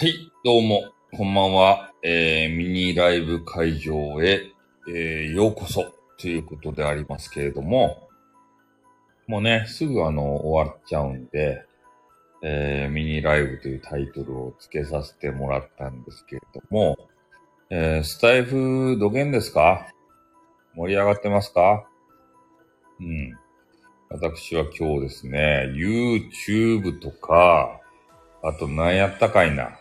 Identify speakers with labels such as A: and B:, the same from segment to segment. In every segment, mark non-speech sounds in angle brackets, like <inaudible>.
A: はい、どうも、こんばんは。えー、ミニライブ会場へ、えー、ようこそということでありますけれども、もうね、すぐあの、終わっちゃうんで、えー、ミニライブというタイトルを付けさせてもらったんですけれども、えー、スタイフ、どげんですか？盛り上がってますか？うん。私は今日ですね、YouTube とか、あと何やったかいな、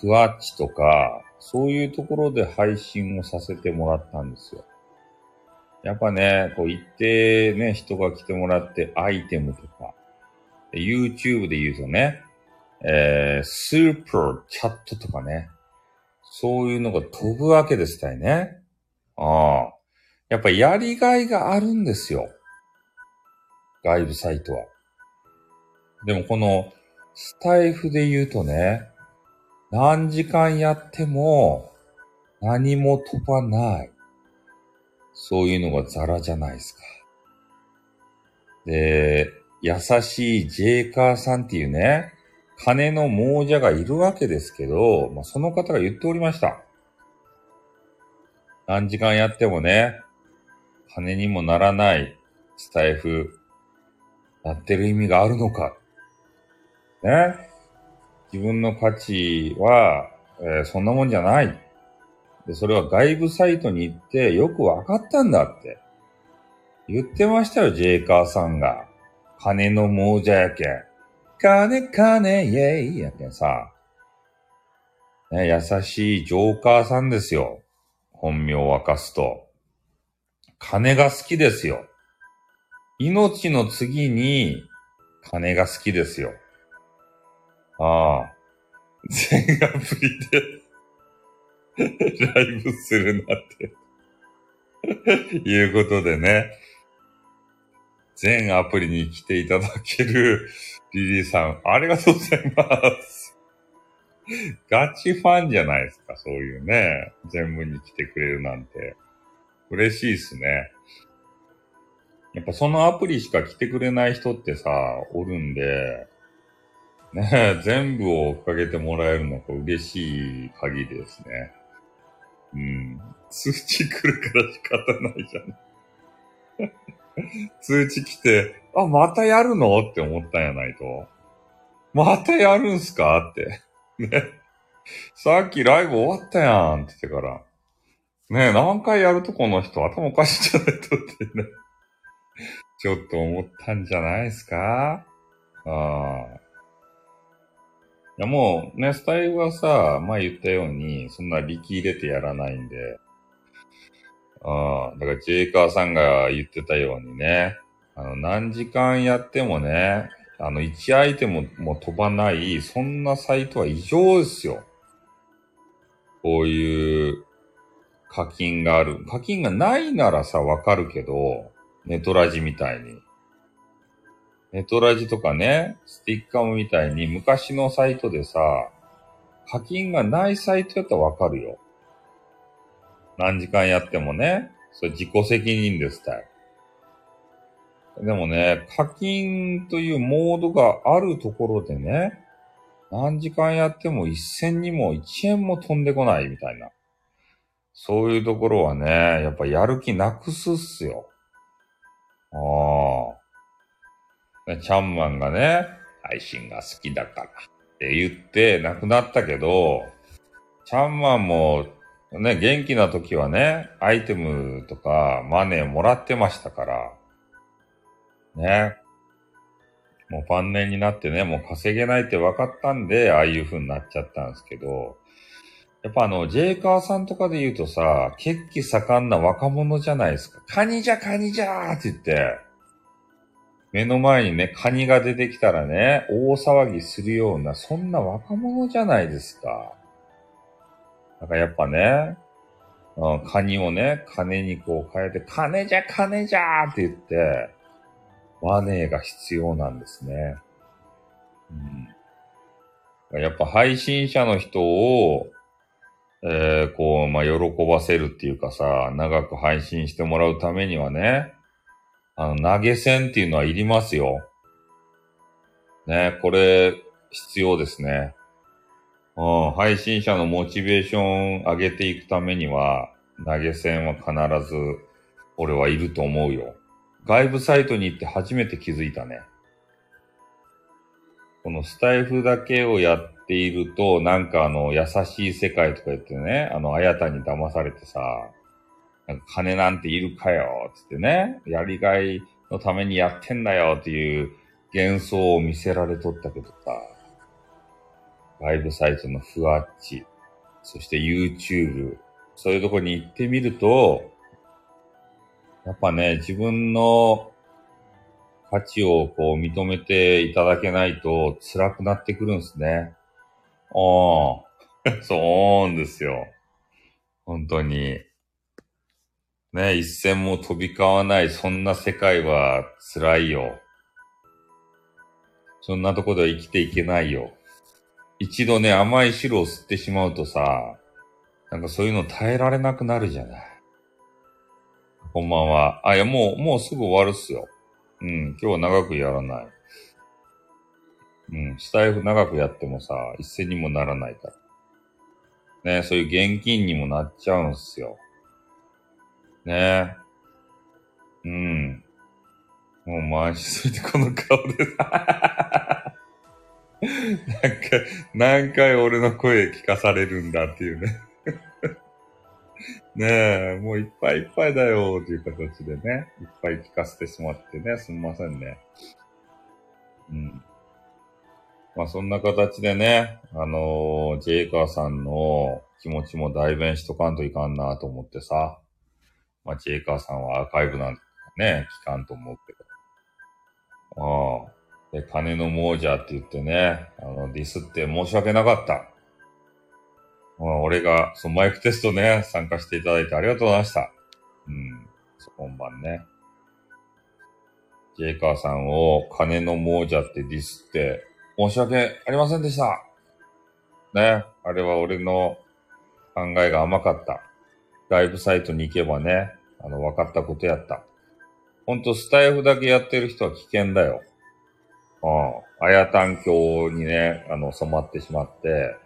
A: クワッチとか、そういうところで配信をさせてもらったんですよ。やっぱね、こう一定ね、人が来てもらってアイテムとか、YouTube で言うとね、えー、スーパーチャットとかね、そういうのが飛ぶわけですたいね。ああ。やっぱやりがいがあるんですよ。外部サイトは。でもこのスタイフで言うとね、何時間やっても何も飛ばない。そういうのがザラじゃないですか。で、優しいジェイカーさんっていうね、金の亡者がいるわけですけど、まあ、その方が言っておりました。何時間やってもね、金にもならないスタイフ、やってる意味があるのか。ね。自分の価値は、えーそんなもんじゃない。で、それは外部サイトに行ってよくわかったんだって。言ってましたよ、ジェイカーさんが。金の亡者やけん。金、金、イェイやけんさ。ね、優しいジョーカーさんですよ。本名を明かすと。金が好きですよ。命の次に、金が好きですよ。ああ。全アプリで、ライブするなって。いうことでね。全アプリに来ていただけるリリーさん、ありがとうございます。ガチファンじゃないですか、そういうね。全部に来てくれるなんて。嬉しいっすね。やっぱそのアプリしか来てくれない人ってさ、おるんで、ねえ、全部を追っかけてもらえるのが嬉しい限りですね。うん。通知来るから仕方ないじゃん。<laughs> 通知来て、あ、またやるの？って思ったんやないと。またやるんすか？って。ね。さっきライブ終わったやんって言ってから。ねえ、何回やるとこの人頭おかしいんじゃないとってね。ちょっと思ったんじゃないですか？ああ。いやもうね、スタイルはさ、前言ったように、そんな力入れてやらないんで、ああ、だからジェイカーさんが言ってたようにね、あの、何時間やってもね、あの、1アイテムも飛ばない、そんなサイトは異常ですよ。こういう課金がある。課金がないならさ、わかるけど、ネトラジみたいに。ネトラジとかね、スティッカムみたいに昔のサイトでさ、課金がないサイトやったらわかるよ。何時間やってもね、それ自己責任ですたい。でもね、課金というモードがあるところでね、何時間やっても一銭にも一円も飛んでこないみたいな。そういうところはね、やっぱやる気なくすっすよ。ああ。チャンマンがね、配信が好きだからって言って亡くなったけど、チャンマンもね、元気な時はね、アイテムとかマネーもらってましたから、ね。もう晩年になってね、もう稼げないって分かったんで、ああいう風になっちゃったんですけど、やっぱあの、ジェイカーさんとかで言うとさ、血気盛んな若者じゃないですか。カニじゃカニじゃーって言って、目の前にね、カニが出てきたらね、大騒ぎするような、そんな若者じゃないですか。だからやっぱね、うん、カニをね、金にこう変えて、金じゃ金じゃーって言って、マネーが必要なんですね。うん、やっぱ配信者の人を、えー、こう、まあ、喜ばせるっていうかさ、長く配信してもらうためにはね、あの、投げ銭っていうのはいりますよ。ね、これ、必要ですね。うん、配信者のモチベーション上げていくためには、投げ銭は必ず俺はいると思うよ。外部サイトに行って初めて気づいたね。このスタイフだけをやっていると、なんかあの、優しい世界とか言ってね、あの、あやたに騙されてさ、なんか金なんているかよ、つってね、やりがいのためにやってんだよっていう幻想を見せられとったけどさ、ライブサイトのふわっち、そして YouTube、そういうとこに行ってみると、やっぱね、自分の価値をこう認めていただけないと辛くなってくるんですね。ああ、<laughs> そうですよ。本当に。ね、一線も飛び交わない、そんな世界は辛いよ。そんなとこでは生きていけないよ。一度ね、甘い汁を吸ってしまうとさ、なんかそういうの耐えられなくなるじゃない。こんばんは。あ、いや、もう、もうすぐ終わるっすよ。うん、今日は長くやらない。うん、スタイフ長くやってもさ、一銭にもならないから。ね、そういう現金にもなっちゃうんすよ。ねえうん。もう回しすぎてこの顔で。なんか、何回俺の声聞かされるんだっていうね。<laughs> ねえ、もういっぱいいっぱいだよっていう形でね、いっぱい聞かせてしまってね、すみませんね。うん。まあそんな形でね、あのー、ジェイカーさんの気持ちも代弁しとかんといかんなと思ってさ、まあジェイカーさんはアーカイブなんかね、聞かんと思うけど。ああ。で、金の亡者って言ってね、あの、ディスって申し訳なかった。ま俺が、そのマイクテストね、参加していただいてありがとうございました。うん。本番ね。ジェイカーさんを金の亡者ってディスって、申し訳ありませんでした。ね。あれは俺の考えが甘かった。外部サイトに行けばね、あの、分かったことやった。ほんと、スタイフだけやってる人は危険だよ。うん。あやたん教にね、あの、染まってしまって、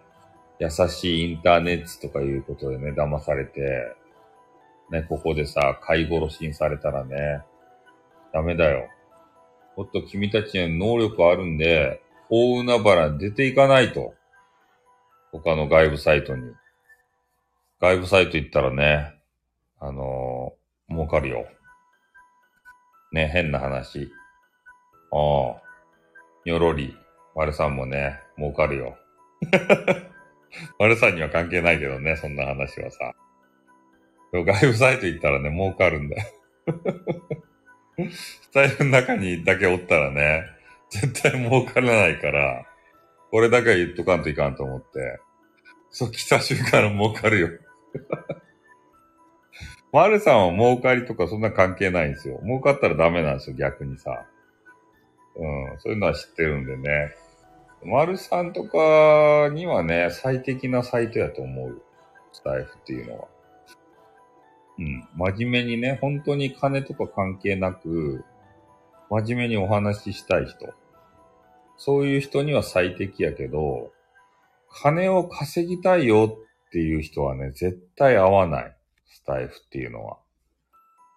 A: 優しいインターネットとかいうことでね、騙されて、ね、ここでさ、飼い殺しにされたらね、ダメだよ。もっと君たちに能力あるんで、大海原に出ていかないと。他の外部サイトに。外部サイト行ったらね、あのー、儲かるよ。ね、変な話。ああ。よろり、丸さんもね、儲かるよ。<laughs> 丸さんには関係ないけどね、そんな話はさ。外部サイト行ったらね、儲かるんだよ。<laughs> スタイルの中にだけおったらね、絶対儲からないから、これだけは言っとかんといかんと思って。そう来た瞬間儲かるよ。丸さんは儲かりとかそんな関係ないんですよ。儲かったらダメなんですよ、逆にさ。うん、そういうのは知ってるんでね。丸さんとかにはね、最適なサイトやと思う。スタイフっていうのは。うん。真面目にね、本当に金とか関係なく、真面目にお話ししたい人。そういう人には最適やけど、金を稼ぎたいよっていう人はね、絶対合わない。スタイフっていうのは。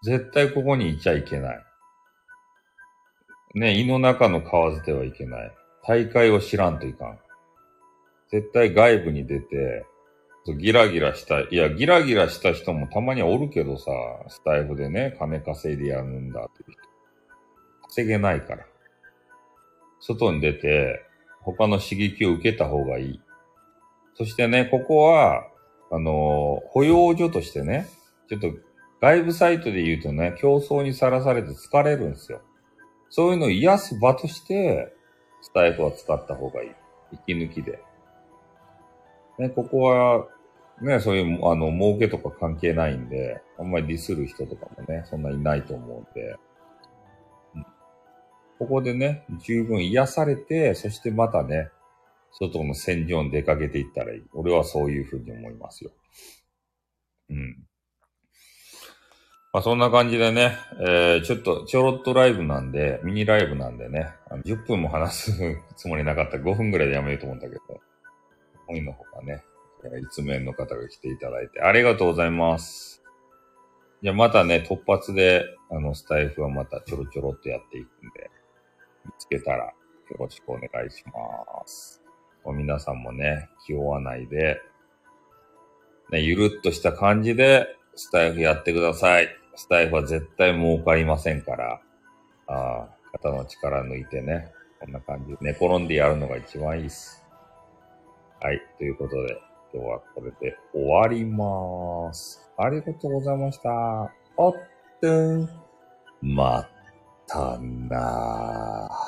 A: 絶対ここにいちゃいけない。ね、胃の中の蛙ではいけない。大会を知らんといかん。絶対外部に出て、ギラギラした、いや、ギラギラした人もたまにおるけどさ、スタイフでね、金稼いでやるんだっていう人。稼げないから。外に出て、他の刺激を受けた方がいい。そしてね、ここは、あの保養所としてね、ちょっと外部サイトで言うとね、競争にさらされて疲れるんですよ。そういうのを癒す場として、スタイフは使った方がいい。息抜きで。ね、ここは、ね、そういう、あの、儲けとか関係ないんで、あんまりディスる人とかもね、そんないないと思うんで、ここでね、十分癒されて、そしてまたね、外の戦場に出かけていったらいい。俺はそういうふうに思いますよ。うん。まあそんな感じでね、えー、ちょっとちょろっとライブなんで、ミニライブなんでね、あの10分も話す <laughs> つもりなかった5分ぐらいでやめようと思ったけど、本のほかね、一面の方が来ていただいて、ありがとうございます。じゃあまたね、突発で、あの、スタイフはまたちょろちょろっとやっていくんで、見つけたらよろしくお願いします。皆さんもね、気負わないで、ね、ゆるっとした感じで、スタイフやってください。スタイフは絶対儲かりませんから、ああ肩の力抜いてね、こんな感じで寝転んでやるのが一番いいっす。はい。ということで、今日はこれで終わりまーす。ありがとうございました。おっとん。またなー。